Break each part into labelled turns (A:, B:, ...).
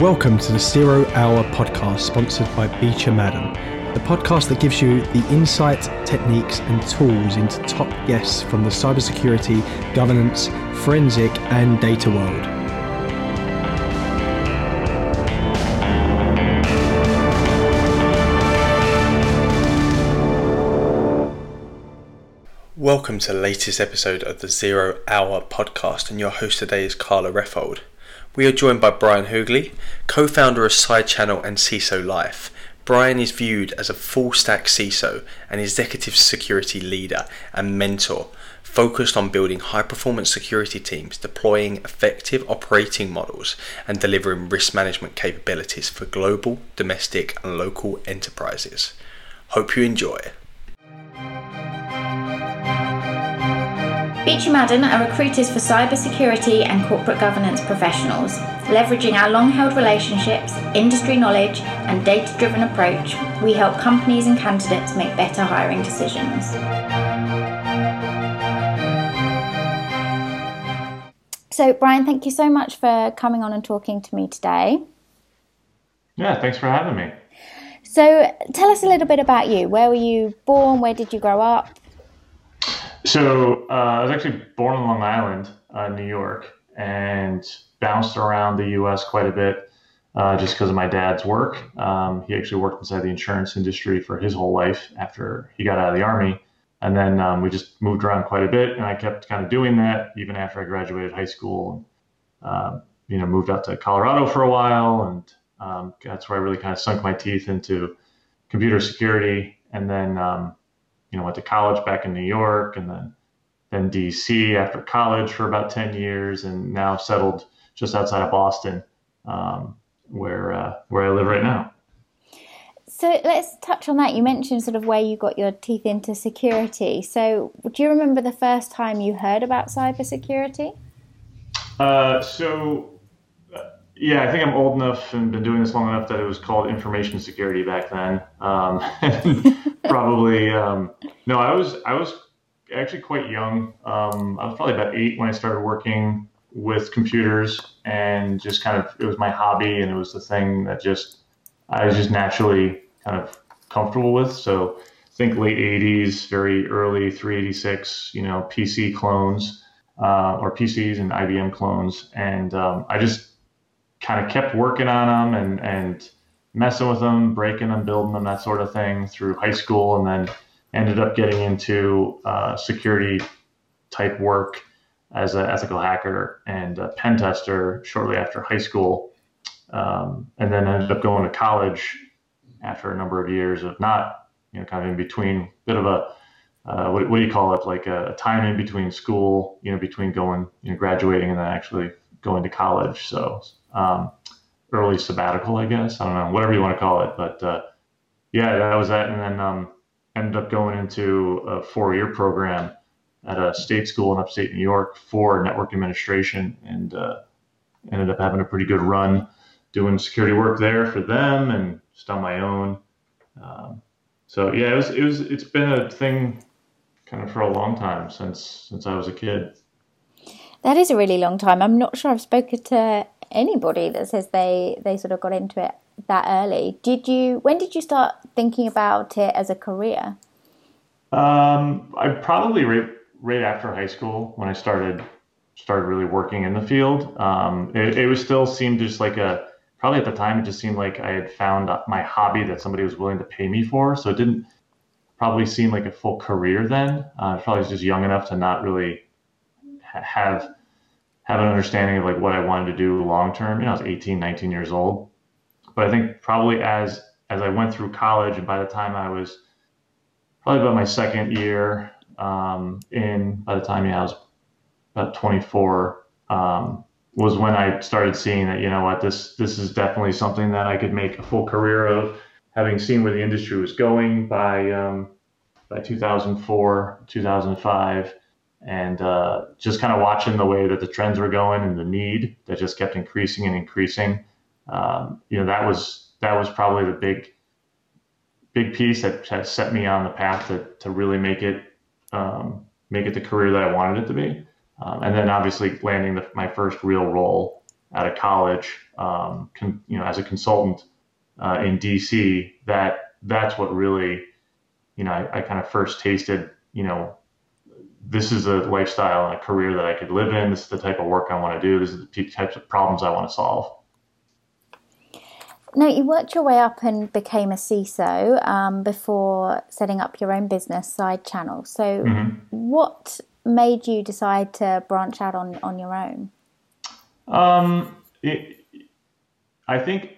A: Welcome to the Zero Hour podcast sponsored by Beecher Madden, the podcast that gives you the insight, techniques, and tools into top guests from the cybersecurity, governance, forensic, and data world. Welcome to the latest episode of the Zero Hour podcast, and your host today is Karla Reffold. We are joined by Brian Haugli, co founder of Side Channel and CISO Life. Brian is viewed as a full stack CISO and executive security leader and mentor, focused on building high performance security teams, deploying effective operating models, and delivering risk management capabilities for global, domestic, and local enterprises. Hope you enjoy.
B: Beecher Madden are recruiters for cybersecurity and corporate governance professionals. Leveraging our long held relationships, industry knowledge, and data driven approach, we help companies and candidates make better hiring decisions. So, Brian, thank you so much for coming on and talking to me today.
C: Yeah, thanks for having me.
B: So, tell us a little bit about you. Where were you born? Where did you grow up?
C: So uh, I was actually born in Long Island, uh, New York, and bounced around the U.S. quite a bit uh, just because of my dad's work. Um, he actually worked inside the insurance industry for his whole life after he got out of the army, and then um, we just moved around quite a bit, and I kept kind of doing that even after I graduated high school. Uh, you know, moved out to Colorado for a while, and um, that's where I really kind of sunk my teeth into computer security, and then um, you know, went to college back in New York and then then DC after college for about 10 years and now settled just outside of Boston, um, where uh, where I live right now.
B: So let's touch on that. You mentioned sort of where you got your teeth into security. So do you remember the first time you heard about cybersecurity?
C: Uh, so yeah, I think I'm old enough and been doing this long enough that it was called information security back then. Um, probably um, no, I was I was actually quite young. Um, I was probably about eight when I started working with computers, and just kind of it was my hobby, and it was the thing that just I was just naturally kind of comfortable with. So I think late '80s, very early 386, you know, PC clones uh, or PCs and IBM clones, and um, I just kind of kept working on them and and messing with them, breaking them, building them, that sort of thing through high school, and then ended up getting into uh, security type work as an ethical hacker and a pen tester shortly after high school, um, and then ended up going to college after a number of years of not, you know, kind of in between, bit of a uh, what, what, do you call it? Like a, a, time in between school, you know, between going, you know, graduating and then actually going to college. So um, early sabbatical, I guess. I don't know, whatever you want to call it. But uh, yeah, that was that. And then um, ended up going into a four year program at a state school in upstate New York for network administration and uh, ended up having a pretty good run doing security work there for them and just on my own. Um, so yeah, it was, it was, it's been a thing kind of for a long time since, since I was a kid.
B: That is a really long time. I'm not sure I've spoken to anybody that says they they sort of got into it that early. Did you? When did you start thinking about it as a career?
C: Um, I probably right, right after high school when I started started really working in the field. Um, it, it was still seemed just like a probably at the time it just seemed like I had found my hobby that somebody was willing to pay me for. So it didn't probably seem like a full career then. Uh, I probably just young enough to not really ha- have have an understanding of like what I wanted to do long term. You know, I was 18, 19 years old. But I think probably as as I went through college, and by the time I was probably about my second year um, in, by the time yeah, I was about 24, um, was when I started seeing that you know what this this is definitely something that I could make a full career of. Having seen where the industry was going by um, by 2004, 2005 and uh, just kind of watching the way that the trends were going and the need that just kept increasing and increasing. Um, you know, that was that was probably the big big piece that, that set me on the path to, to really make it um, make it the career that I wanted it to be. Um, and then obviously landing the, my first real role out of college, um, con, you know, as a consultant uh, in DC, that that's what really, you know, I, I kind of first tasted, you know, this is a lifestyle and a career that I could live in. This is the type of work I want to do. This is the types of problems I want to solve.
B: Now, you worked your way up and became a CISO um, before setting up your own business, Side Channel. So, mm-hmm. what made you decide to branch out on, on your own?
C: Um, it, I think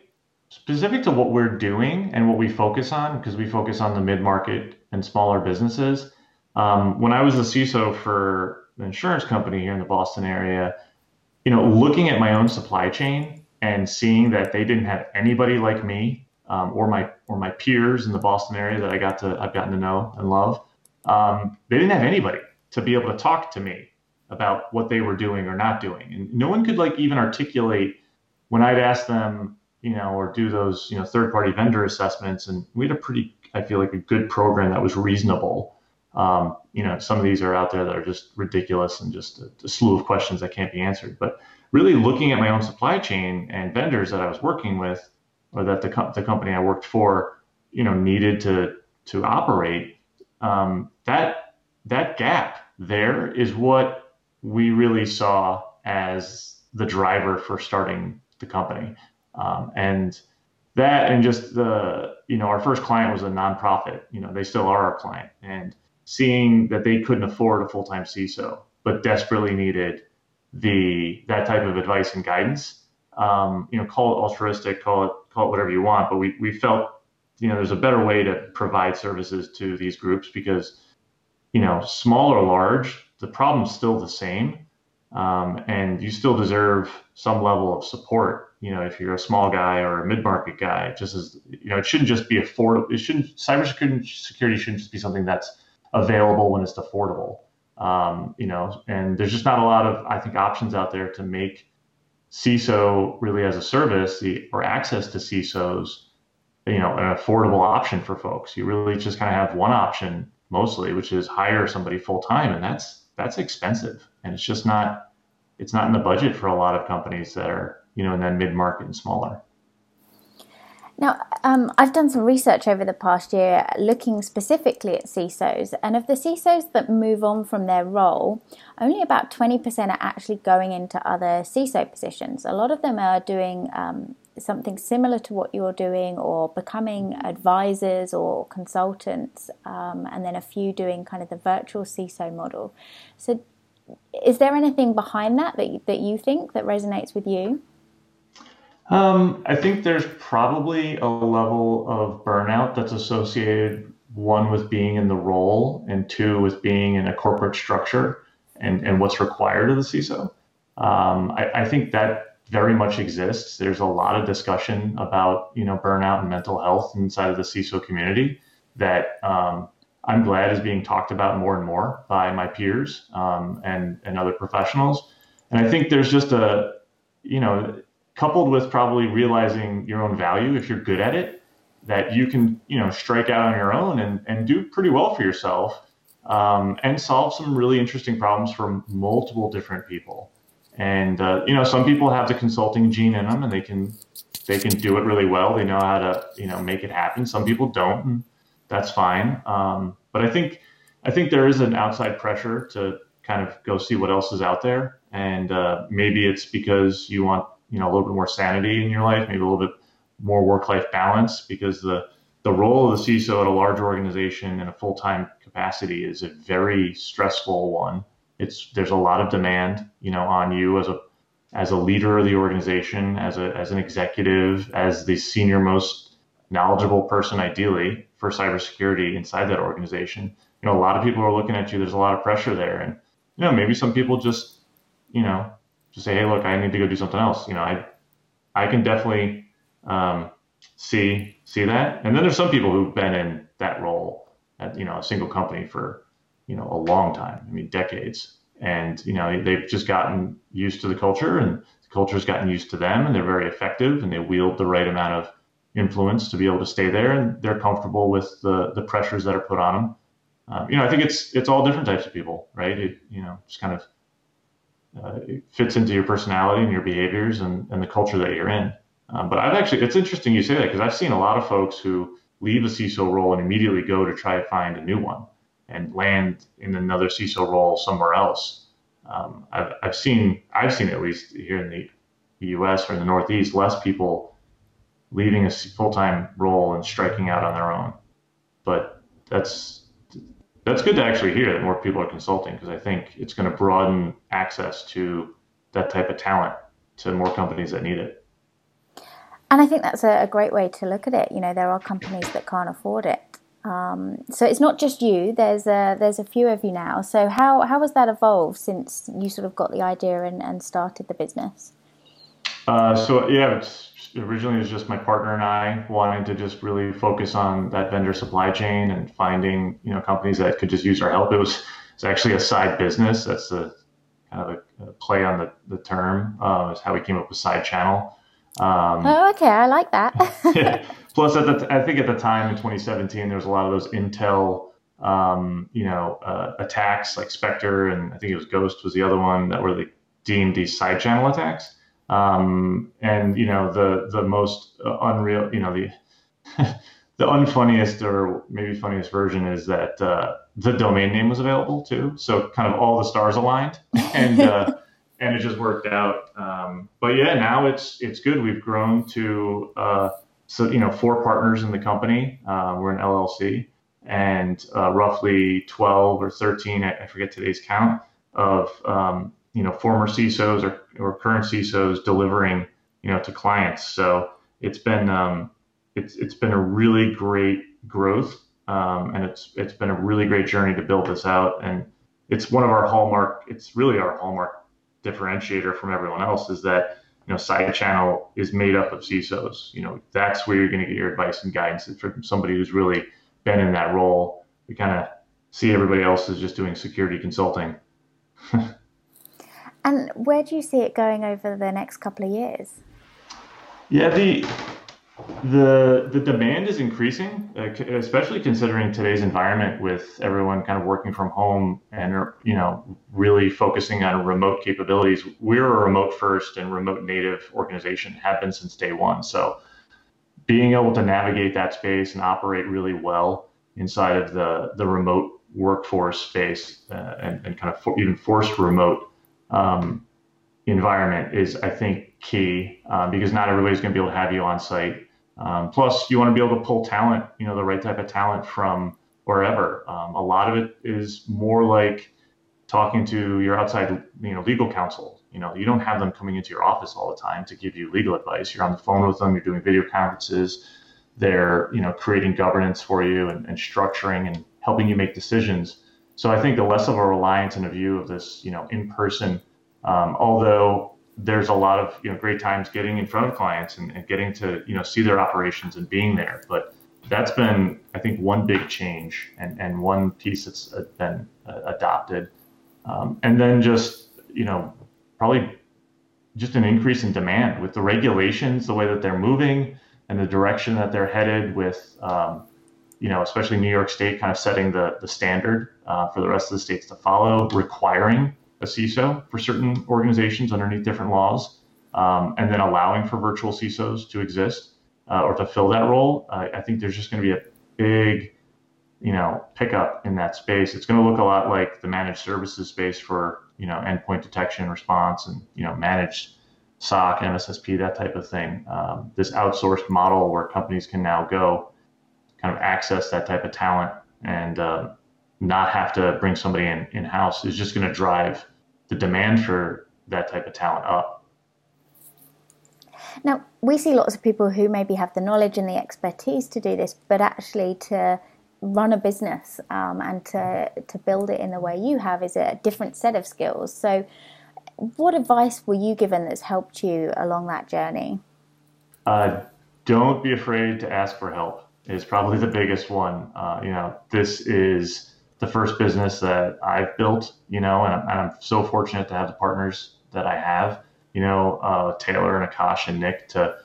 C: specific to what we're doing and what we focus on, because we focus on the mid market and smaller businesses. Um, when I was a CISO for an insurance company here in the Boston area, you know, looking at my own supply chain and seeing that they didn't have anybody like me um, or my or my peers in the Boston area that I got to I've gotten to know and love. Um, they didn't have anybody to be able to talk to me about what they were doing or not doing, and no one could like even articulate when I'd ask them, you know, or do those you know third party vendor assessments, and we had a pretty I feel like a good program that was reasonable. Um, you know, some of these are out there that are just ridiculous and just a, a slew of questions that can't be answered, but really looking at my own supply chain and vendors that I was working with, or that the, co- the company I worked for, you know, needed to to operate. Um, that that gap there is what we really saw as the driver for starting the company, um, and that and just the you know our first client was a nonprofit. You know, they still are our client, and seeing that they couldn't afford a full time CISO, but desperately needed the that type of advice and guidance. Um, you know, call it altruistic, call it call it whatever you want, but we we felt you know there's a better way to provide services to these groups because you know small or large, the problem's still the same, um, and you still deserve some level of support. You know, if you're a small guy or a mid-market guy, just as you know, it shouldn't just be affordable. It shouldn't cybersecurity security shouldn't just be something that's available when it's affordable. Um, you know, and there's just not a lot of, I think, options out there to make CISO really as a service the, or access to CISOs, you know, an affordable option for folks. You really just kind of have one option mostly, which is hire somebody full time, and that's that's expensive, and it's just not it's not in the budget for a lot of companies that are you know in that mid market and smaller.
B: Now, um, I've done some research over the past year looking specifically at CISOs, and of the CISOs that move on from their role, only about 20% are actually going into other CISO positions. A lot of them are doing um, something similar to what you're doing or becoming advisors or consultants, um, and then a few doing kind of the virtual CISO model. So, is there anything behind that that, that you think that resonates with you?
C: Um, I think there's probably a level of burnout that's associated one with being in the role and two with being in a corporate structure and, and what's required of the CISO. Um, I, I, think that very much exists. There's a lot of discussion about you know burnout and mental health inside of the CISO community that um, I'm glad is being talked about more and more by my peers um, and and other professionals. And I think there's just a you know coupled with probably realizing your own value if you're good at it that you can you know strike out on your own and, and do pretty well for yourself um, and solve some really interesting problems for multiple different people. And uh, you know some people have the consulting gene in them and they can they can do it really well. They know how to you know make it happen. Some people don't and that's fine. Um, but i think i think there is an outside pressure to kind of go see what else is out there. And uh, maybe it's because you want you know a little bit more sanity in your life, maybe a little bit more work-life balance, because the the role of the CISO at a large organization in a full-time capacity is a very stressful one. It's there's a lot of demand, you know, on you as a as a leader of the organization, as a as an executive, as the senior most knowledgeable person, ideally for cybersecurity inside that organization. You know, a lot of people are looking at you. There's a lot of pressure there, and you know, maybe some people just, you know, just say, hey, look, I need to go do something else. You know, I I can definitely um, see see that. And then there's some people who've been in that role at you know a single company for you know a long time. I mean, decades. And you know they've just gotten used to the culture, and the culture's gotten used to them, and they're very effective, and they wield the right amount of influence to be able to stay there, and they're comfortable with the the pressures that are put on them. Um, you know, I think it's it's all different types of people, right? It, you know, just kind of uh, it fits into your personality and your behaviors and, and the culture that you're in. Um, but I've actually, it's interesting you say that because I've seen a lot of folks who leave a CISO role and immediately go to try to find a new one and land in another CISO role somewhere else. Um, I've, I've seen, I've seen at least here in the U.S. or in the Northeast, less people leaving a full-time role and striking out on their own. But that's that's good to actually hear that more people are consulting because I think it's going to broaden access to that type of talent to more companies that need it.
B: And I think that's a, great way to look at it. You know, there are companies that can't afford it. Um, so it's not just you. There's a there's a few of you now. So how how has that evolved since you sort of got the idea and, and started the business?
C: Uh, so yeah, it's originally it was just my partner and I wanting to just really focus on that vendor supply chain and finding you know companies that could just use our help. It was it's actually a side business. That's the kind of a, a play on the the term. Uh, is how we came up with side channel.
B: Um, oh, okay, I like that.
C: yeah. Plus, at the I think at the time in 2017, there was a lot of those Intel. Um, you know, uh, attacks like Spectre and I think it was Ghost was the other one that were the deemed these side channel attacks. Um, and you know the the most uh, unreal, you know the the unfunniest or maybe funniest version is that uh, the domain name was available too. So kind of all the stars aligned, and uh, and it just worked out. Um, but yeah, now it's it's good. We've grown to uh, so you know four partners in the company. Uh, we're an LLC, and uh, roughly 12 or 13, I, I forget today's count of um, you know former CISOs or, or current CISOs delivering you know to clients. So it's been um, it's it's been a really great growth, um, and it's it's been a really great journey to build this out. And it's one of our hallmark. It's really our hallmark differentiator from everyone else is that you know side channel is made up of CISOs. You know that's where you're going to get your advice and guidance from somebody who's really been in that role. We kind of see everybody else as just doing security consulting.
B: And where do you see it going over the next couple of years?
C: Yeah, the the the demand is increasing, especially considering today's environment with everyone kind of working from home and you know really focusing on remote capabilities. We're a remote first and remote native organization, have been since day one. So being able to navigate that space and operate really well inside of the the remote workforce space uh, and, and kind of for, even forced remote um, environment is, I think, key uh, because not everybody's going to be able to have you on site. Um, plus, you want to be able to pull talent, you know, the right type of talent from wherever. Um, a lot of it is more like talking to your outside, you know, legal counsel. You know, you don't have them coming into your office all the time to give you legal advice. You're on the phone with them. You're doing video conferences. They're, you know, creating governance for you and, and structuring and helping you make decisions. So I think the less of a reliance and a view of this, you know, in person. Um, although there's a lot of you know great times getting in front of clients and, and, getting to you know see their operations and being there, but that's been I think one big change and and one piece that's been uh, adopted, um, and then just you know probably just an increase in demand with the regulations, the way that they're moving, and the direction that they're headed with. Um, you know, especially New York State kind of setting the, the standard uh, for the rest of the states to follow, requiring a CISO for certain organizations underneath different laws, um, and then allowing for virtual CISOs to exist uh, or to fill that role. Uh, I think there's just going to be a big, you know, pickup in that space. It's going to look a lot like the managed services space for you know endpoint detection response and you know managed SOC, MSSP, that type of thing. Um, this outsourced model where companies can now go kind of access that type of talent and uh, not have to bring somebody in in house is just going to drive the demand for that type of talent up.
B: Now, we see lots of people who maybe have the knowledge and the expertise to do this, but actually to run a business um, and to, to build it in the way you have is a different set of skills. So, what advice were you given that's helped you along that journey?
C: Uh, don't be afraid to ask for help is probably the biggest one. Uh, you know, this is the first business that I've built, you know, and, and, I'm so fortunate to have the partners that I have, you know, uh, Taylor and Akash and Nick to,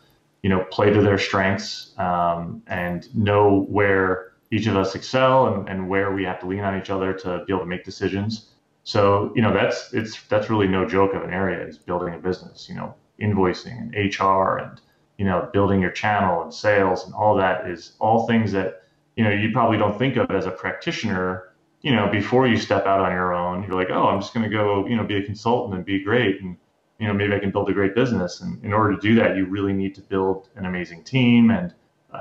C: you know, play to their strengths um, and know where each of us excel and, and where we have to lean on each other to be able to make decisions. So, you know, that's it's that's really no joke of an area is building a business, you know, invoicing and HR and you know, building your channel and sales and all that is all things that, you know, you probably don't think of as a practitioner, you know, before you step out on your own. You're like, oh, I'm just going to go, you know, be a consultant and be great. And, you know, maybe I can build a great business. And in order to do that, you really need to build an amazing team and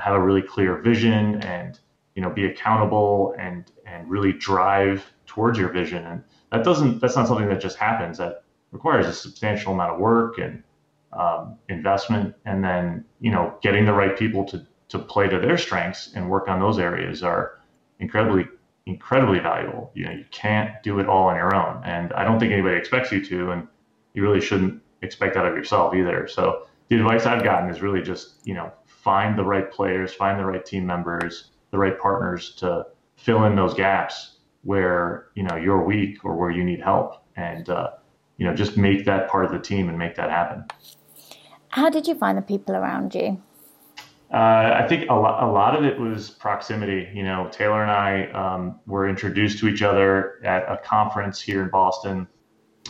C: have a really clear vision and, you know, be accountable and, and really drive towards your vision. And that doesn't, that's not something that just happens. That requires a substantial amount of work and, um, investment, and then you know getting the right people to to play to their strengths and work on those areas are incredibly incredibly valuable. You know, you can't do it all on your own, and I don't think anybody expects you to, and you really shouldn't expect that of yourself either. So the advice I've gotten is really just you know find the right players, find the right team members, the right partners to fill in those gaps where you know you're weak or where you need help, and uh, you know just make that part of the team and make that happen.
B: How did you find the people around you?
C: Uh, I think a lot, a lot of it was proximity. You know, Taylor and I um, were introduced to each other at a conference here in Boston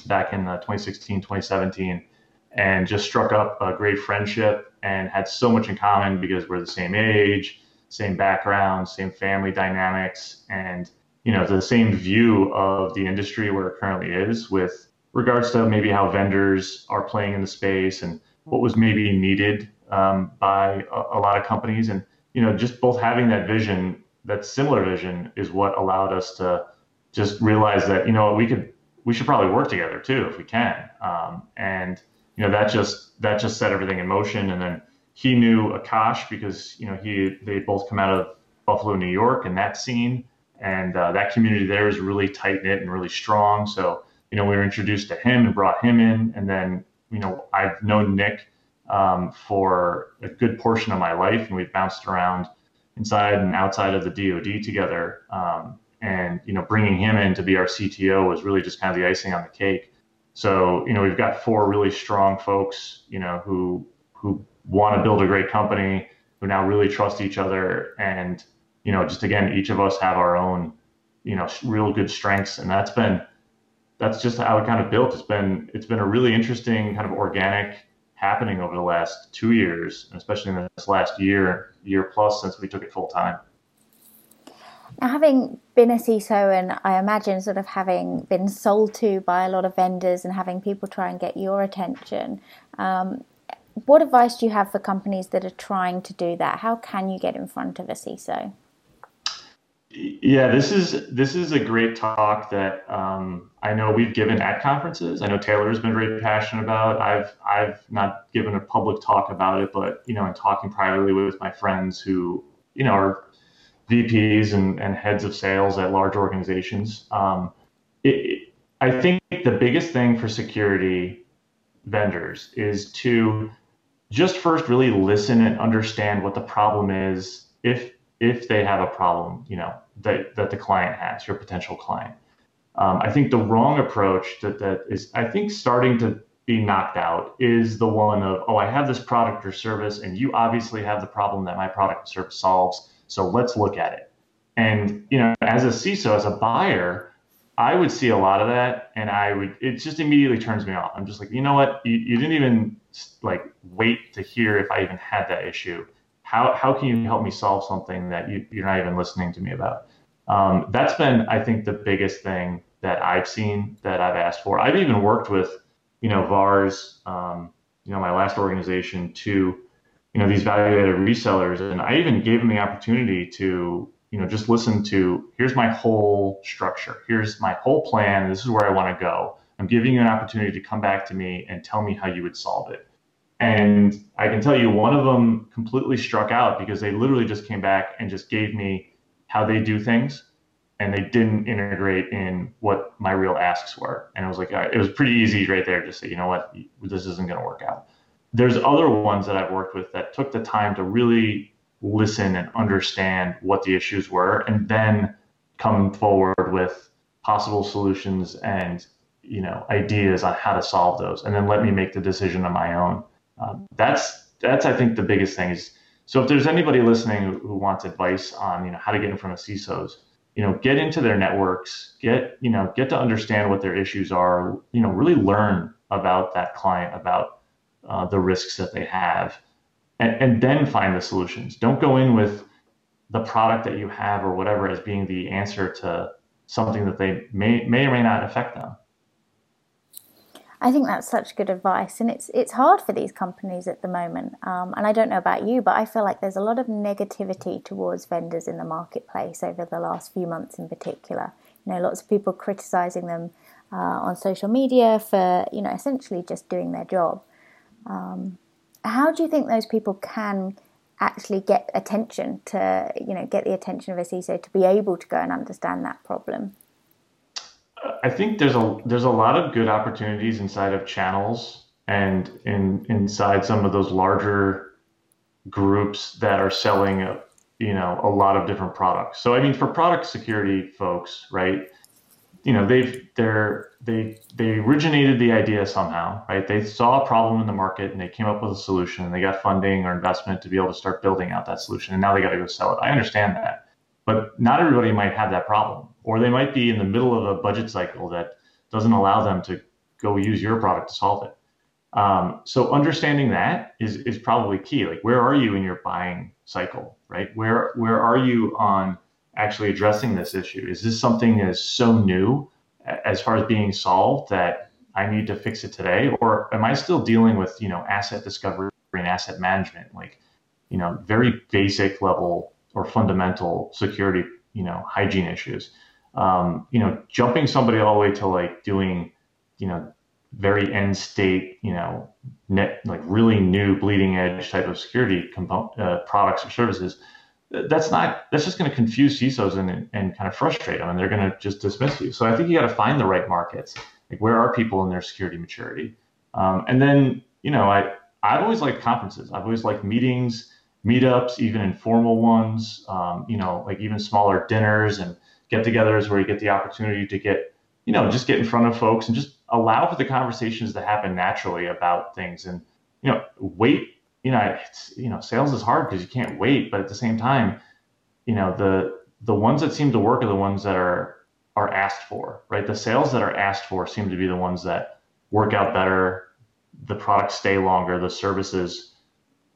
C: back in uh, 2016, 2017, and just struck up a great friendship and had so much in common because we're the same age, same background, same family dynamics, and you know, the same view of the industry where it currently is with regards to maybe how vendors are playing in the space and what was maybe needed um, by a, a, lot of companies. And, you know, just both having that vision, that similar vision is what allowed us to just realize that, you know, we could, we should probably work together too, if we can. Um, and, you know, that just, that just set everything in motion. And then he knew Akash because, you know, he, they both come out of Buffalo, New York and that scene. And uh, that community there is really tight knit and really strong. So, you know, we were introduced to him and brought him in. And then you know, I've known Nick um, for a good portion of my life, and we've bounced around inside and outside of the DoD together. Um, and you know, bringing him in to be our CTO was really just kind of the icing on the cake. So you know, we've got four really strong folks, you know, who who want to build a great company, who now really trust each other, and you know, just again, each of us have our own, you know, real good strengths, and that's been that's just how it kind of built. It's been it's been a really interesting kind of organic happening over the last two years, especially in this last year year plus since we took it full time.
B: Now, having been a CISO, and I imagine sort of having been sold to by a lot of vendors and having people try and get your attention, um, what advice do you have for companies that are trying to do that? How can you get in front of a CISO?
C: Yeah, this is this is a great talk that um, I know we've given at conferences. I know Taylor has been very passionate about. I've I've not given a public talk about it, but you know, in talking privately with my friends who you know are VPs and, and heads of sales at large organizations, um, it, I think the biggest thing for security vendors is to just first really listen and understand what the problem is. If if they have a problem, you know, that, that the client has, your potential client. Um, I think the wrong approach that, that is, I think, starting to be knocked out is the one of, oh, I have this product or service, and you obviously have the problem that my product or service solves. So let's look at it. And you know, as a CISO, as a buyer, I would see a lot of that, and I would it just immediately turns me off. I'm just like, you know what? You, you didn't even like wait to hear if I even had that issue how, how can you help me solve something that you, you're not even listening to me about? Um, that's been, I think, the biggest thing that I've seen that I've asked for. I've even worked with, you know, VARs, um, you know, my last organization to, you know, these value-added resellers, and I even gave them the opportunity to, you know, just listen to. Here's my whole structure. Here's my whole plan. This is where I want to go. I'm giving you an opportunity to come back to me and tell me how you would solve it. And I can tell you, one of them completely struck out because they literally just came back and just gave me how they do things, and they didn't integrate in what my real asks were. And it was like it was pretty easy right there to say, you know what, this isn't going to work out. There's other ones that I've worked with that took the time to really listen and understand what the issues were, and then come forward with possible solutions and you know ideas on how to solve those, and then let me make the decision on my own. Um, that's that's I think the biggest thing is. So if there's anybody listening who, who, wants advice on you know how to get in front of CISOs, you know, get into their networks, get, you know, get to understand what their issues are, you know, really learn about that client, about uh, the risks that they have, and, and then find the solutions. Don't go in with the product that you have or whatever as being the answer to something that they may, may or may not affect them.
B: I think that's such good advice, and it's it's hard for these companies at the moment. Um, and I don't know about you, but I feel like there's a lot of negativity towards vendors in the marketplace over the last few months, in particular. You know, lots of people criticizing them uh, on social media for you know essentially just doing their job. Um, how do you think those people can actually get attention to you know get the attention of a CISO to be able to go and understand that problem?
C: I think there's a there's a lot of good opportunities inside of channels and in inside some of those larger groups that are selling a, you know a lot of different products. So I mean for product security folks, right? You know, they've they're they they originated the idea somehow, right? They saw a problem in the market and they came up with a solution and they got funding or investment to be able to start building out that solution and now they got to go sell it. I understand that. But not everybody might have that problem, or they might be in the middle of a budget cycle that doesn't allow them to go use your product to solve it. Um, so understanding that is is probably key. Like, where are you in your buying cycle, right? Where where are you on actually addressing this issue? Is this something that is so new as far as being solved that I need to fix it today, or am I still dealing with you know asset discovery and asset management, like you know very basic level or fundamental security, you know, hygiene issues. Um, you know, jumping somebody all the way to like doing, you know, very end state, you know, net like really new bleeding edge type of security uh, products or services. That's not. That's just going to confuse CISOs and and kind of frustrate them, and they're going to just dismiss you. So I think you got to find the right markets. Like where are people in their security maturity? Um, and then you know, I I've always liked conferences. I've always liked meetings meetups, even informal ones, um, you know, like even smaller dinners and get togethers where you get the opportunity to get, you know, just get in front of folks and just allow for the conversations to happen naturally about things. And, you know, wait, you know, it's, you know, sales is hard because you can't wait, but at the same time, you know, the, the ones that seem to work are the ones that are, are asked for, right? The sales that are asked for seem to be the ones that work out better. The products stay longer, the services,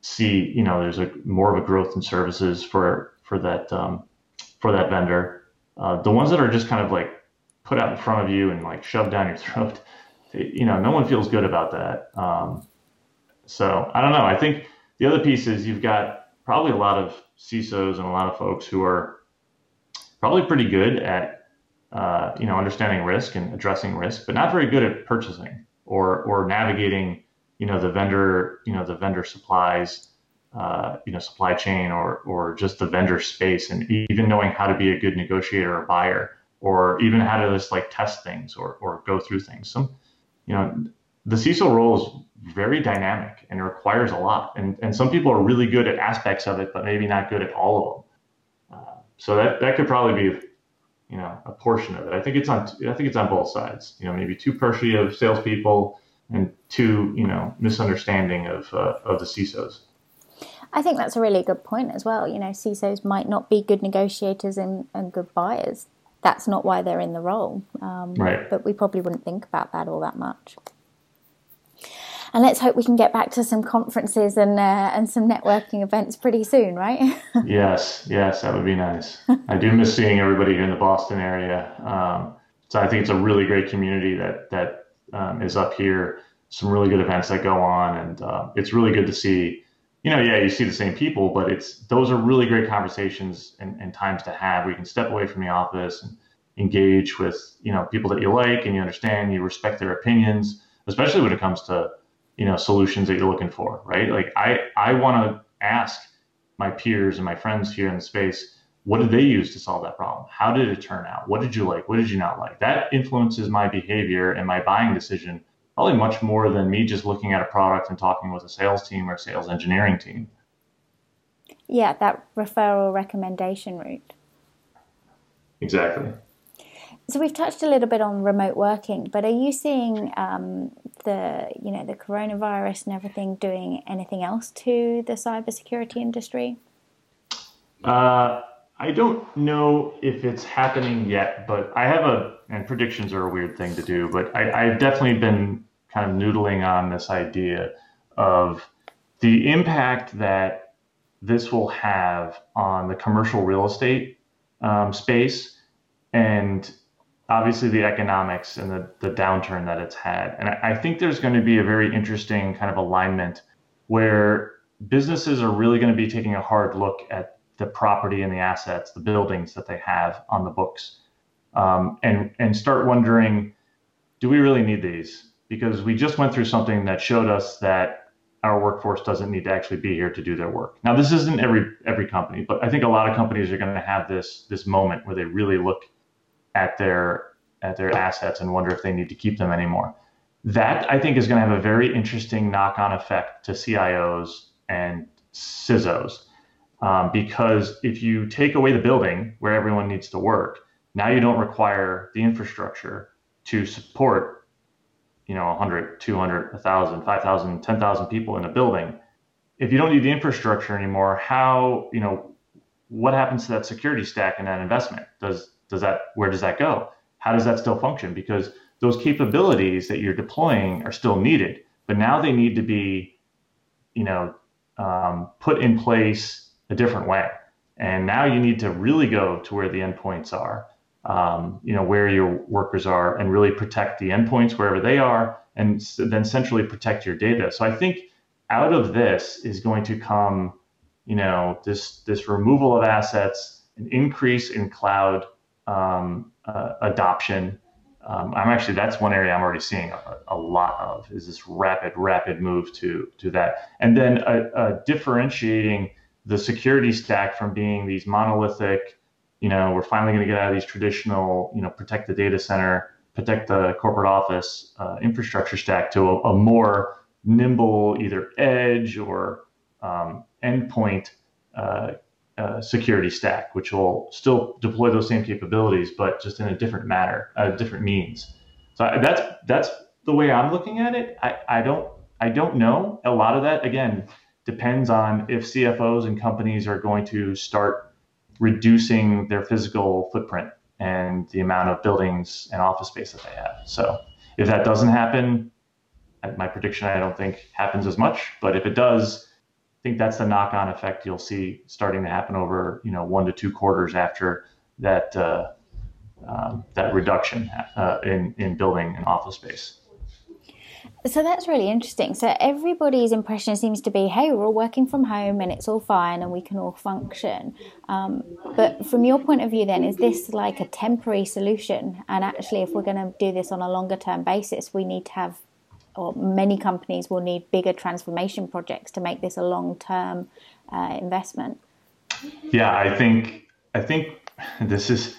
C: see, you know, there's a more of a growth in services for for that um, for that vendor. Uh, the ones that are just kind of like put out in front of you and like shoved down your throat, you know, no one feels good about that. Um, so I don't know. I think the other piece is you've got probably a lot of CISOs and a lot of folks who are probably pretty good at uh, you know understanding risk and addressing risk, but not very good at purchasing or or navigating you know the vendor you know the vendor supplies uh, you know supply chain or or just the vendor space and even knowing how to be a good negotiator or buyer or even how to just like test things or or go through things. Some you know the CISO role is very dynamic and it requires a lot. And and some people are really good at aspects of it but maybe not good at all of them. Uh, so that that could probably be you know a portion of it. I think it's on I think it's on both sides. You know maybe too pushy of salespeople and two, you know, misunderstanding of uh, of the CISOs.
B: I think that's a really good point as well. You know, CISOs might not be good negotiators and, and good buyers. That's not why they're in the role. Um,
C: right.
B: But we probably wouldn't think about that all that much. And let's hope we can get back to some conferences and uh, and some networking events pretty soon, right?
C: yes, yes, that would be nice. I do miss seeing everybody here in the Boston area. Um, so I think it's a really great community that that um, is up here. Some really good events that go on, and uh, it's really good to see. You know, yeah, you see the same people, but it's those are really great conversations and, and times to have where you can step away from the office and engage with you know people that you like and you understand, you respect their opinions, especially when it comes to you know solutions that you're looking for, right? Like I I want to ask my peers and my friends here in the space what did they use to solve that problem? How did it turn out? What did you like? What did you not like? That influences my behavior and my buying decision probably much more than me just looking at a product and talking with a sales team or sales engineering team.
B: Yeah, that referral recommendation route.
C: Exactly.
B: So we've touched a little bit on remote working, but are you seeing um, the you know the coronavirus and everything doing anything else to the cybersecurity industry?
C: Uh, I don't know if it's happening yet, but I have a, and predictions are a weird thing to do, but I, I've definitely been kind of noodling on this idea of the impact that this will have on the commercial real estate um, space and obviously the economics and the, the downturn that it's had. And I, think there's going to be a very interesting kind of alignment where businesses are really going to be taking a hard look at the property and the assets, the buildings that they have on the books, um, and and start wondering, do we really need these? Because we just went through something that showed us that our workforce doesn't need to actually be here to do their work. Now, this isn't every every company, but I think a lot of companies are going to have this this moment where they really look at their at their assets and wonder if they need to keep them anymore. That I think is going to have a very interesting knock-on effect to CIOs and CISOs um, because if you take away the building where everyone needs to work, now you don't require the infrastructure to support, you know, 100, 200, 1,000, 5,000, 10,000 people in a building. If you don't need the infrastructure anymore, how, you know, what happens to that security stack and that investment? Does does that where does that go? How does that still function? Because those capabilities that you're deploying are still needed, but now they need to be, you know, um, put in place a different way. And now you need to really go to where the endpoints are, um, you know, where your workers are, and really protect the endpoints wherever they are, and then centrally protect your data. So I think out of this is going to come, you know, this this removal of assets, an increase in cloud um, uh, adoption. Um, I'm actually that's one area I'm already seeing a, a, lot of is this rapid, rapid move to to that, and then a, a differentiating the security stack from being these monolithic, you know, we're finally going to get out of these traditional, you know, protect the data center, protect the corporate office uh, infrastructure stack to a, a, more nimble either edge or um, endpoint uh, uh, security stack, which will still deploy those same capabilities, but just in a different manner, a different means. So that's that's the way I'm looking at it. I, I don't I don't know a lot of that. Again, depends on if CFOs and companies are going to start reducing their physical footprint and the amount of buildings and office space that they have. So if that doesn't happen, my prediction I don't think happens as much. But if it does, I think that's the knock-on effect you'll see starting to happen over you know one to two quarters after that uh, um, that reduction uh, in in building and office space.
B: So that's really interesting. So everybody's impression seems to be, hey, we're all working from home and it's all fine and we can all function. Um, but from your point of view, then, is this like a temporary solution? And actually, if we're going to do this on a longer term basis, we need to have, or many companies will need bigger transformation projects to make this a long term uh, investment.
C: Yeah, I think I think this is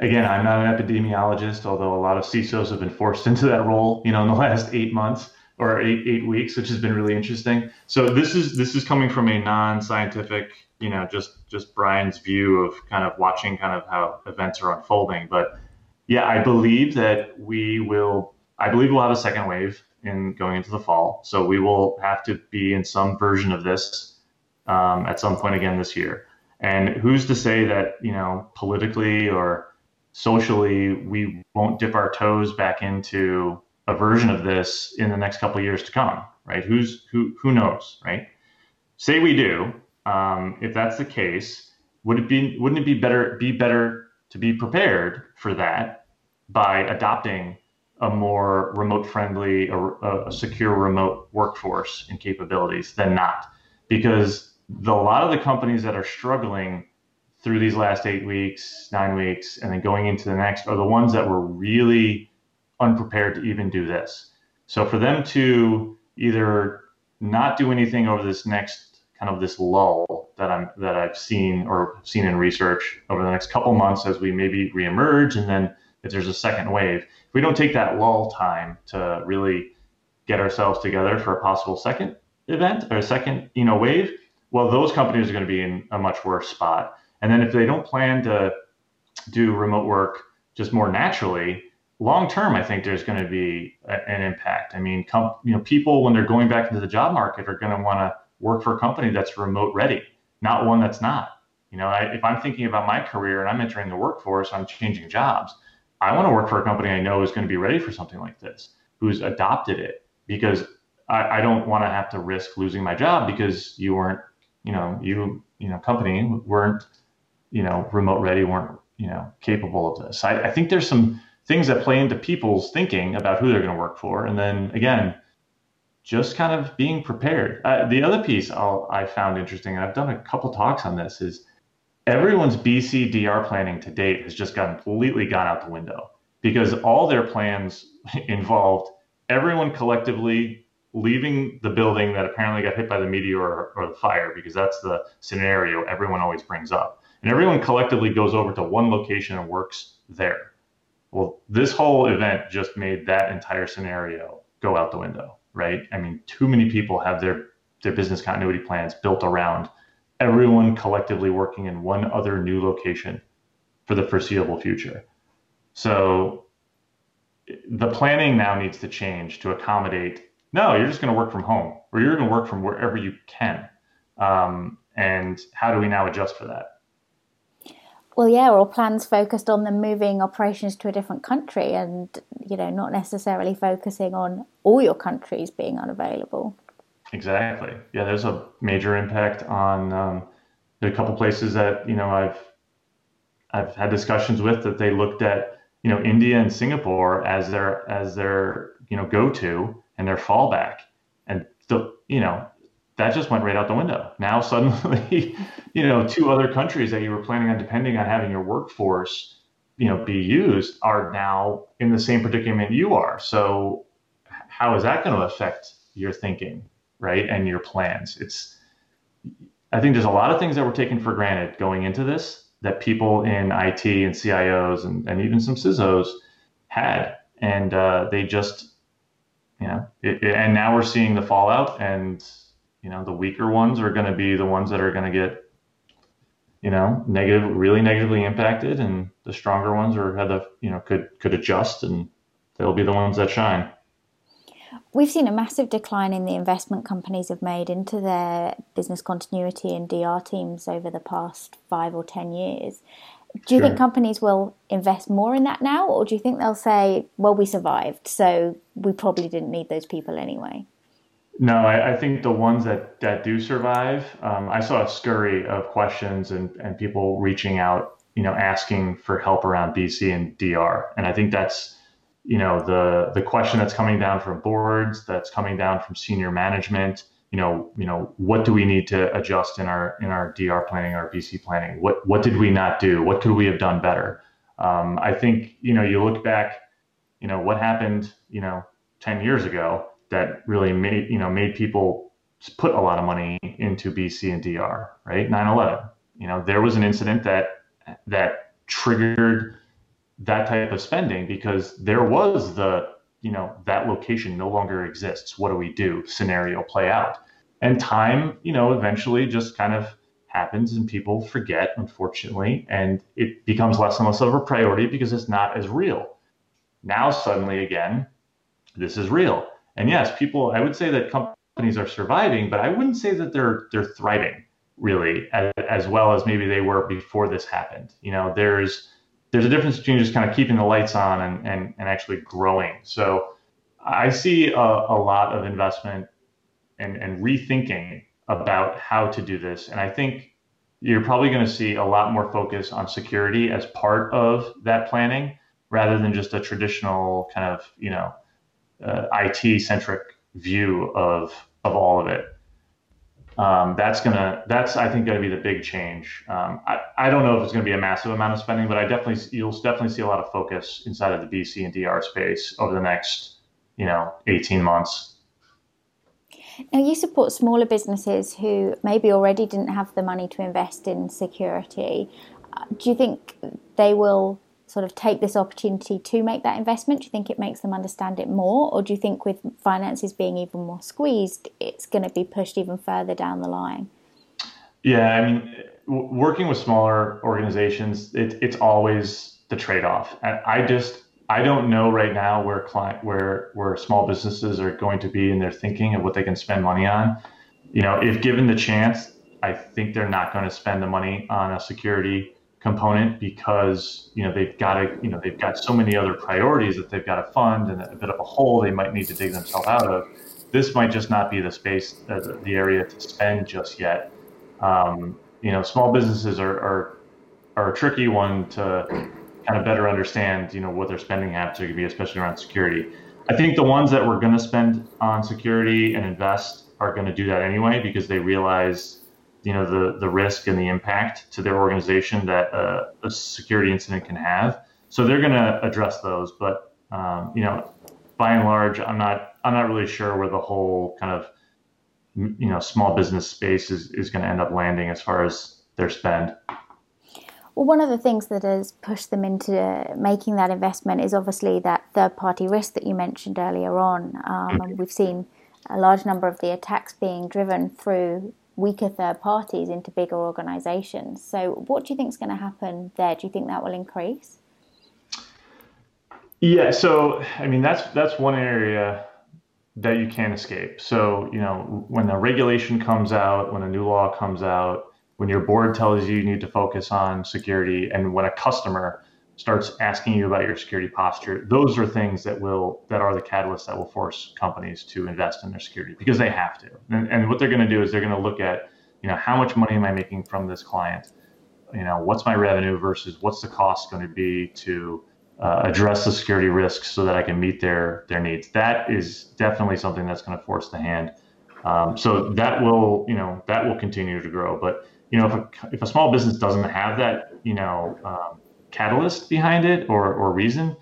C: again, I'm not an epidemiologist, although a lot of CISOs have been forced into that role, you know, in the last eight months or eight eight weeks, which has been really interesting. So this is this is coming from a non-scientific, you know, just just Brian's view of kind of watching kind of how events are unfolding. But yeah, I believe that we will. I believe we'll have a second wave in going into the fall. So we will have to be in some version of this um, at some point again this year. And who's to say that you know politically or socially we won't dip our toes back into a version of this in the next couple years to come, right? Who's who? Who knows, right? Say we do. Um, if that's the case, would it be wouldn't it be better be better to be prepared for that by adopting a more remote friendly, a, a secure remote workforce and capabilities than not? Because the, a lot of the companies that are struggling through these last eight weeks, nine weeks, and then going into the next are the ones that were really unprepared to even do this. So for them to either not do anything over this next kind of this lull that I'm that I've seen or seen in research over the next couple months as we maybe reemerge, and then if there's a second wave, if we don't take that lull time to really get ourselves together for a possible second event or a second you know wave, well, those companies are going to be in a much worse spot. And then if they don't plan to do remote work just more naturally, long term, I think there's going to be a, an impact. I mean, com- you know, people when they're going back into the job market are going to want to work for a company that's remote ready, not one that's not. You know, I, if I'm thinking about my career and I'm entering the workforce, I'm changing jobs. I want to work for a company I know is going to be ready for something like this, who's adopted it, because I, I don't want to have to risk losing my job because you weren't, you know, you, you know, company weren't, you know, remote ready, weren't, you know, capable of this. I, I think there's some things that play into people's thinking about who they're going to work for. And then again, just kind of being prepared. Uh, the other piece I'll, i found interesting, and I've done a couple talks on this, is everyone's BCDR planning to date has just gotten completely gone out the window because all their plans involved everyone collectively leaving the building that apparently got hit by the meteor or, or the fire, because that's the scenario everyone always brings up. And everyone collectively goes over to one location and works there. Well, this whole event just made that entire scenario go out the window, right? I mean, too many people have their their business continuity plans built around everyone collectively working in one other new location for the foreseeable future. So the planning now needs to change to accommodate no, you're just going to work from home or you're going to work from wherever you can. Um, and how do we now adjust for that?
B: Well, yeah, or plans focused on them moving operations to a different country and, you know, not necessarily focusing on all your countries being unavailable.
C: Exactly. Yeah, there's a major impact on um, a couple places that, you know, I've I've had discussions with that they looked at, you know, India and Singapore as their as their, you know, go to and their fallback. And the, you know, that just went right out the window. Now suddenly, you know, two other countries that you were planning on depending on having your workforce, you know, be used are now in the same predicament you are. So how is that going to affect your thinking, right? And your plans? It's I think there's a lot of things that were taken for granted going into this that people in IT and CIOs and, and even some CISOs had. And uh, they just, you know, it, it, and now we're seeing the fallout and you know the weaker ones are going to be the ones that are going to get you know negative really negatively impacted and the stronger ones are had the you know could could adjust and they'll be the ones that shine.
B: We've seen a massive decline in the investment companies have made into their business continuity and dr teams over the past five or ten years. Do you sure. think companies will invest more in that now or do you think they'll say well we survived so we probably didn't need those people anyway
C: no, I, I, think the ones that, that do survive, um, I saw a scurry of questions and, and people reaching out, you know, asking for help around BC and DR. And I think that's, you know, the the question that's coming down from boards, that's coming down from senior management. You know, you know, what do we need to adjust in our in our DR planning, our BC planning? What what did we not do? What could we have done better? Um, I think you know, you look back, you know, what happened, you know, ten years ago that really made you know made people put a lot of money into BC and DR, right? 9/11. You know, there was an incident that that triggered that type of spending because there was the you know that location no longer exists. What do we do? Scenario play out, and time you know eventually just kind of happens and people forget unfortunately and it becomes less and less of a priority because it's not as real now suddenly again this is real and yes, people, I would say that companies are surviving, but I wouldn't say that they're they're thriving really as, as well as maybe they were before this happened. You know, there's there's a difference between just kind of keeping the lights on and and, and actually growing. So I see a, a lot of investment and, and rethinking about how to do this. And I think you're probably going to see a lot more focus on security as part of that planning rather than just a traditional kind of, you know, uh, IT centric view of of all of it. Um, that's gonna that's I think gonna be the big change. Um, I, I don't know if it's gonna be a massive amount of spending, but I definitely you'll definitely see a lot of focus inside of the BC and DR space over the next you know 18 months.
B: Now you support smaller businesses who maybe already didn't have the money to invest in security. Uh, do you think they will sort of take this opportunity to make that investment? Do you think it makes them understand it more? Or do you think with finances being even more squeezed, it's going to be pushed even further down the line?
C: Yeah, I mean, working with smaller organizations, it, it's always the trade off. And I just, I don't know right now where client, where, where small businesses are going to be in their thinking of what they can spend money on. You know, if given the chance, I think they're not going to spend the money on a security component because you know they've got to you know they've got so many other priorities that they've got to fund and a bit of a hole they might need to dig themselves out of. This might just not be the space, uh, the area to spend just yet. Um, you know, small businesses are, are are a tricky one to kind of better understand. You know what their spending habits are going to be, especially around security. I think the ones that we're going to spend on security and invest are going to do that anyway because they realize you know the the risk and the impact to their organization that uh, a security incident can have. So they're going to address those, but um, you know, by and large, I'm not I'm not really sure where the whole kind of you know small business space is is going to end up landing as far as their spend.
B: Well, one of the things that has pushed them into making that investment is obviously that third party risk that you mentioned earlier on. Um, and we've seen a large number of the attacks being driven through weaker third parties into bigger organizations. So, what do you think is going to happen there? Do you think that will increase?
C: Yeah, so I mean that's that's one area that you can't escape. So, you know, when a regulation comes out, when a new law comes out, when your board tells you you need to focus on security and when a customer starts asking you about your security posture those are things that will that are the catalysts that will force companies to invest in their security because they have to. And, and what they're going to do is they're going to look at you know how much money am i making from this client? You know what's my revenue versus what's the cost going to be to uh, address the security risks so that i can meet their their needs? That is definitely something that's going to force the hand. Um, so that will you know that will continue to grow. But you know if a, if a small business doesn't have that you know um, catalyst behind it or, or reason,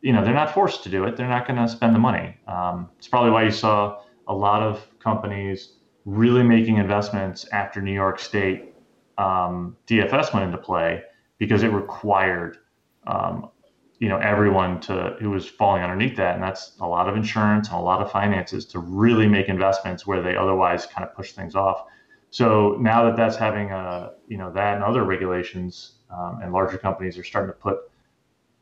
C: you know, they're not forced to do it. They're not going to spend the money. Um, it's probably why you saw a lot of companies really making investments after New York State um, DFS went into play because it required, um, you know, everyone to who was falling underneath that, and that's a lot of insurance and a lot of finances to really make investments where they otherwise kind of push things off. So now that that's having a, you know, that and other regulations um, and larger companies are starting to put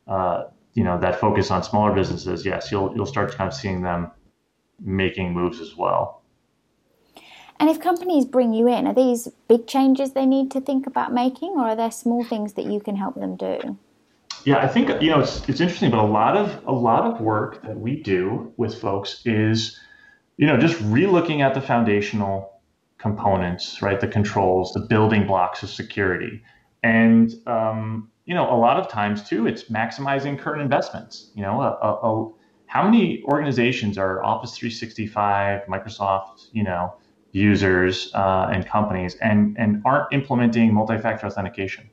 C: uh, you know that focus on smaller businesses, yes, you'll you'll start kind of seeing them making moves as well.
B: And if companies bring you in, are these big changes they need to think about making, or are there small things that you can help them do?
C: Yeah, I think you know it's it's interesting, but a lot of a lot of work that we do with folks is, you know, just relooking at the foundational components, right? The controls, the building blocks of security, and um, you know, a lot of times too, it's maximizing current investments. You know, a, a, a, how many organizations are Office 365, Microsoft, you know, users uh, and companies, and and aren't implementing multi-factor authentication?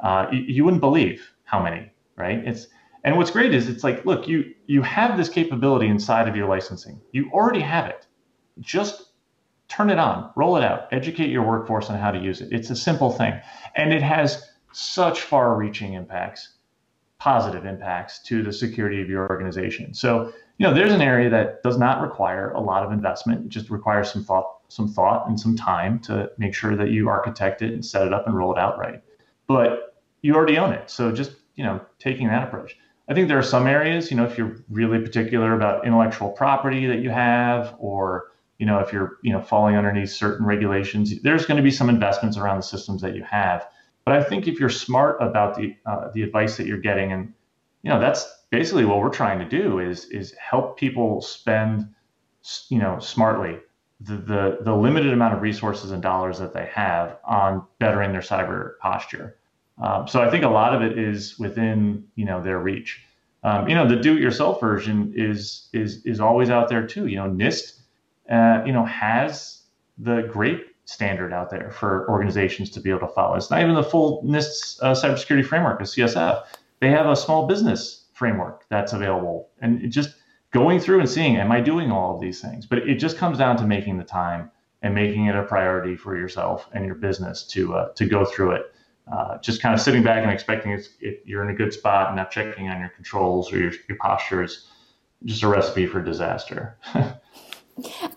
C: Uh, you, you wouldn't believe how many, right? It's and what's great is it's like, look, you you have this capability inside of your licensing. You already have it. Just turn it on, roll it out, educate your workforce on how to use it. It's a simple thing. And it has such far reaching impacts, positive impacts to the security of your organization. So, you know, there's an area that does not require a lot of investment. It just requires some thought, some thought and some time to make sure that you architect it and set it up and roll it out right. But you already own it. So just, you know, taking that approach. I think there are some areas, you know, if you're really particular about intellectual property that you have or you know, if you're, you know, falling underneath certain regulations, there's going to be some investments around the systems that you have. But I think if you're smart about the uh, the advice that you're getting, and you know, that's basically what we're trying to do is is help people spend, you know, smartly the, the the limited amount of resources and dollars that they have on bettering their cyber posture. Um, so I think a lot of it is within you know their reach. Um, you know, the do-it-yourself version is is is always out there too. You know, NIST uh, you know, has the great standard out there for organizations to be able to follow. It's not even the full NIST uh, cybersecurity framework, a CSF. They have a small business framework that's available, and just going through and seeing, am I doing all of these things? But it just comes down to making the time and making it a priority for yourself and your business to uh, to go through it. Uh, just kind of sitting back and expecting it's, it, you're in a good spot and not checking on your controls or your, your posture is just a recipe for disaster.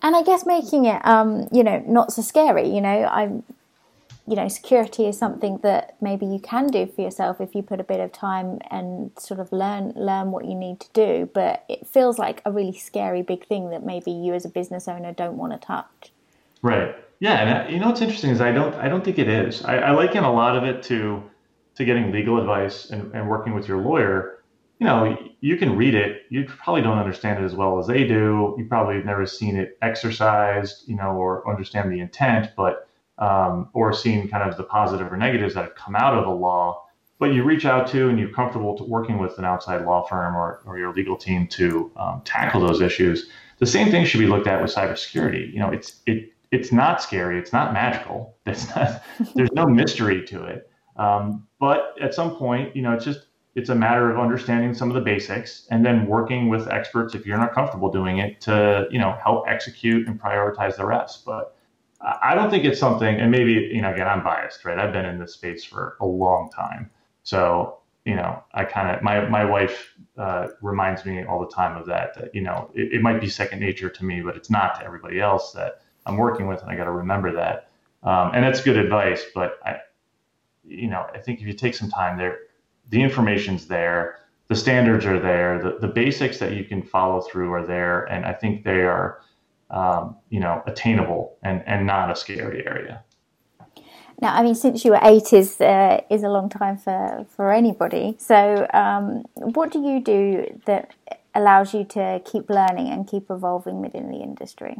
B: and I guess making it, um, you know, not so scary. You know, I'm, you know, security is something that maybe you can do for yourself if you put a bit of time and sort of learn learn what you need to do. But it feels like a really scary big thing that maybe you as a business owner don't want to touch.
C: Right. Yeah, and I, you know what's interesting is I don't I don't think it is. I, I liken a lot of it to to getting legal advice and, and working with your lawyer. You know, you can read it. You probably don't understand it as well as they do. You probably have never seen it exercised, you know, or understand the intent, but um, or seen kind of the positive or negatives that have come out of a law. But you reach out to and you're comfortable to working with an outside law firm or, or your legal team to um, tackle those issues. The same thing should be looked at with cybersecurity. You know, it's it it's not scary. It's not magical. It's not, there's no mystery to it. Um, but at some point, you know, it's just it's a matter of understanding some of the basics and then working with experts if you're not comfortable doing it to you know help execute and prioritize the rest. But I don't think it's something. And maybe you know, again, I'm biased, right? I've been in this space for a long time, so you know, I kind of my my wife uh, reminds me all the time of that. That you know, it, it might be second nature to me, but it's not to everybody else that I'm working with, and I got to remember that. Um, and that's good advice. But I, you know, I think if you take some time there, the information's there, the standards are there, the, the basics that you can follow through are there, and I think they are, um, you know, attainable and and not a scary area.
B: Now, I mean, since you were eight is uh, is a long time for for anybody. So, um, what do you do that allows you to keep learning and keep evolving within the industry?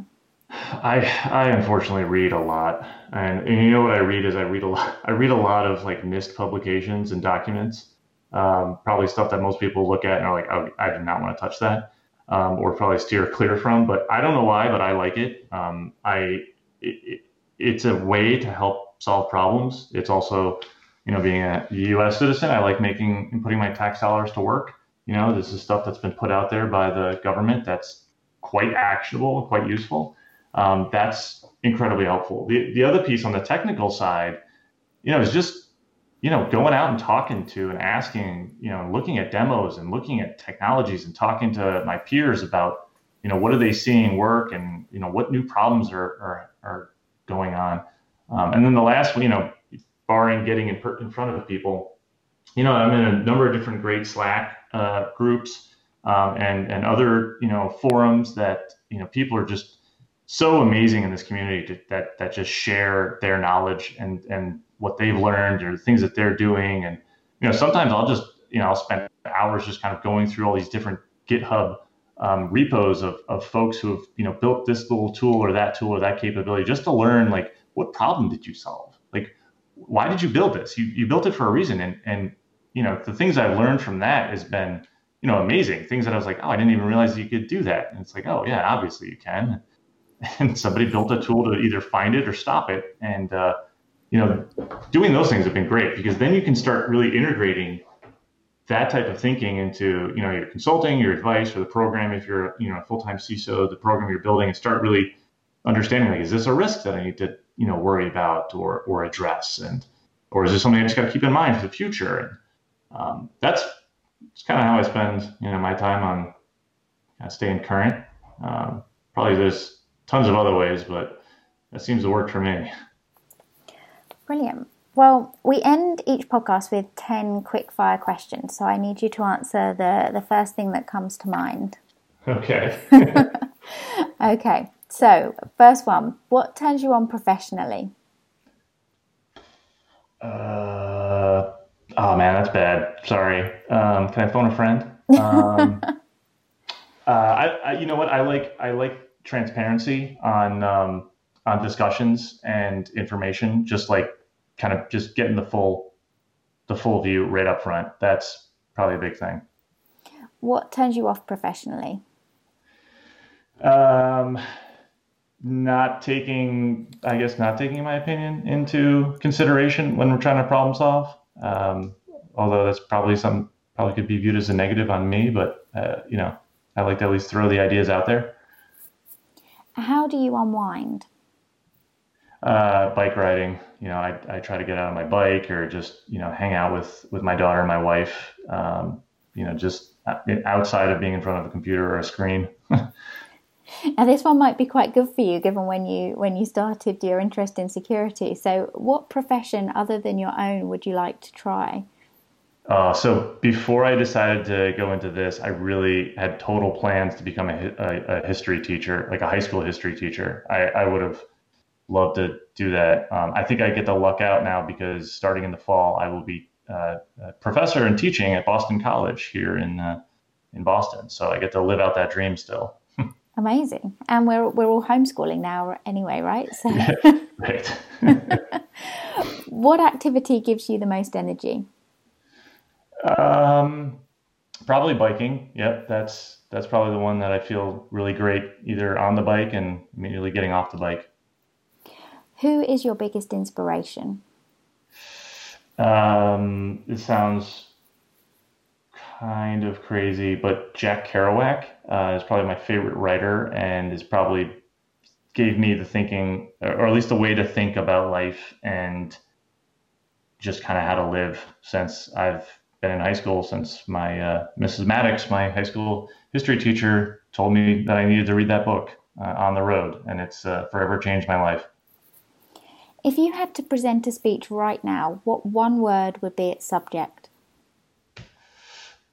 C: I I unfortunately read a lot, and, and, you know what I read is I read a lot. I read a lot of like NIST publications and documents. Um, probably stuff that most people look at and are like, oh, I do not want to touch that, um, or probably steer clear from. But I don't know why, but I like it. Um, I it, it's a way to help solve problems. It's also, you know, being a U.S. citizen, I like making and putting my tax dollars to work. You know, this is stuff that's been put out there by the government that's quite actionable, quite useful um, that's incredibly helpful. The, the other piece on the technical side, you know, is just, you know, going out and talking to and asking, you know, looking at demos and looking at technologies and talking to my peers about, you know, what are they seeing work and, you know, what new problems are, are, are going on. Um, and then the last, you know, barring getting in, per, in front of people, you know, I'm in a number of different great Slack uh, groups um, and, and other, you know, forums that, you know, people are just, so amazing in this community to, that that just share their knowledge and and what they've learned or the things that they're doing. And you know sometimes I'll just you know I'll spend hours just kind of going through all these different GitHub um, repos of, of folks who have you know built this little tool or that tool or that capability just to learn like what problem did you solve? Like why did you build this? You, you built it for a reason. And and you know the things I've learned from that has been you know amazing. Things that I was like oh I didn't even realize you could do that. And it's like oh yeah obviously you can. And somebody built a tool to either find it or stop it. And uh, you know, doing those things have been great because then you can start really integrating that type of thinking into you know your consulting, your advice, or the program. If you're you know a full time CISO, the program you're building, and start really understanding like, is this a risk that I need to you know worry about or or address, and or is this something I just got to keep in mind for the future? And um, that's it's kind of how I spend you know my time on kind of staying current. Um, probably there's tons of other ways, but that seems to work for me.
B: Brilliant. Well, we end each podcast with 10 quick fire questions. So I need you to answer the, the first thing that comes to mind.
C: Okay.
B: okay. So, first one What turns you on professionally?
C: Uh, oh, man, that's bad. Sorry. Um, can I phone a friend? Um, uh, I, I, you know what? I like, I like transparency on um, on discussions and information, just like kind of just getting the full the full view right up front. That's probably a big thing.
B: What turns you off professionally?
C: Um, not taking, I guess, not taking my opinion into consideration when we're trying to problem solve. Um, although that's probably some probably could be viewed as a negative on me, but uh, you know, I like to at least throw the ideas out there.
B: How do you unwind?
C: Uh, bike riding. You know, I, I try to get out on my bike or just you know hang out with with my daughter and my wife. Um, you know, just outside of being in front of a computer or a screen.
B: now, this one might be quite good for you, given when you when you started your interest in security. So, what profession other than your own would you like to try?
C: Uh, so before I decided to go into this, I really had total plans to become a, a, a history teacher, like a high school history teacher. I, I would have love to do that. Um, I think I get the luck out now because starting in the fall, I will be uh, a professor and teaching at Boston College here in uh, in Boston. So I get to live out that dream still.
B: Amazing, and we're we're all homeschooling now anyway, right? So,
C: right.
B: what activity gives you the most energy?
C: Um, probably biking. Yep, that's that's probably the one that I feel really great either on the bike and immediately getting off the bike.
B: Who is your biggest inspiration?
C: Um, it sounds kind of crazy, but Jack Kerouac uh, is probably my favorite writer and is probably gave me the thinking, or at least a way to think about life and just kind of how to live since I've been in high school since my uh, Mrs. Maddox, my high school history teacher, told me that I needed to read that book uh, on the road, and it's uh, forever changed my life.
B: If you had to present a speech right now, what one word would be its subject?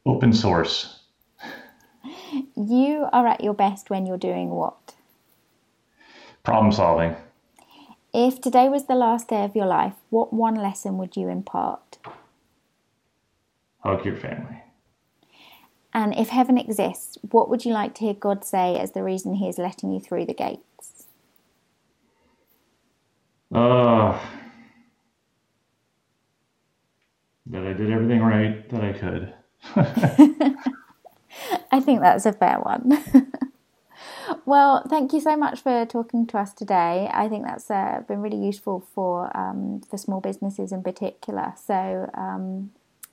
C: Open source.
B: You are at your best when you're doing what?
C: Problem solving.
B: If today was the last day of your life, what one lesson would you impart?
C: Hug your family.
B: And if heaven exists, what would you like to hear God say as the reason He is letting you through the gates?
C: Uh, that I did everything right that I could.
B: I think that's a fair one. well, thank you so much for talking to us today. I think that's uh, been really useful for um, for small businesses in particular. So, um,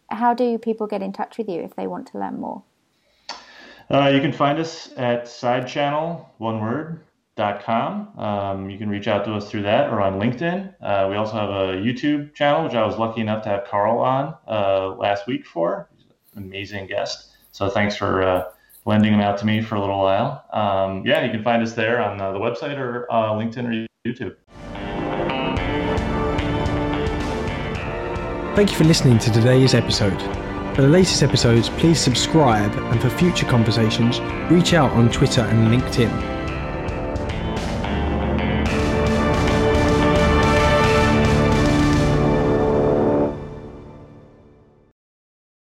B: how do people get in touch with you if they want to learn more?
C: Uh, you can find us at SideChannel, one word, com. Um, you can reach out to us through that or on LinkedIn. Uh, we also have a YouTube channel, which I was lucky enough to have Carl on uh, last week for. Amazing guest. So thanks for uh, lending him out to me for a little while. Um, yeah, you can find us there on uh, the website or uh, LinkedIn or YouTube.
A: Thank you for listening to today's episode. For the latest episodes, please subscribe and for future conversations, reach out on Twitter and LinkedIn.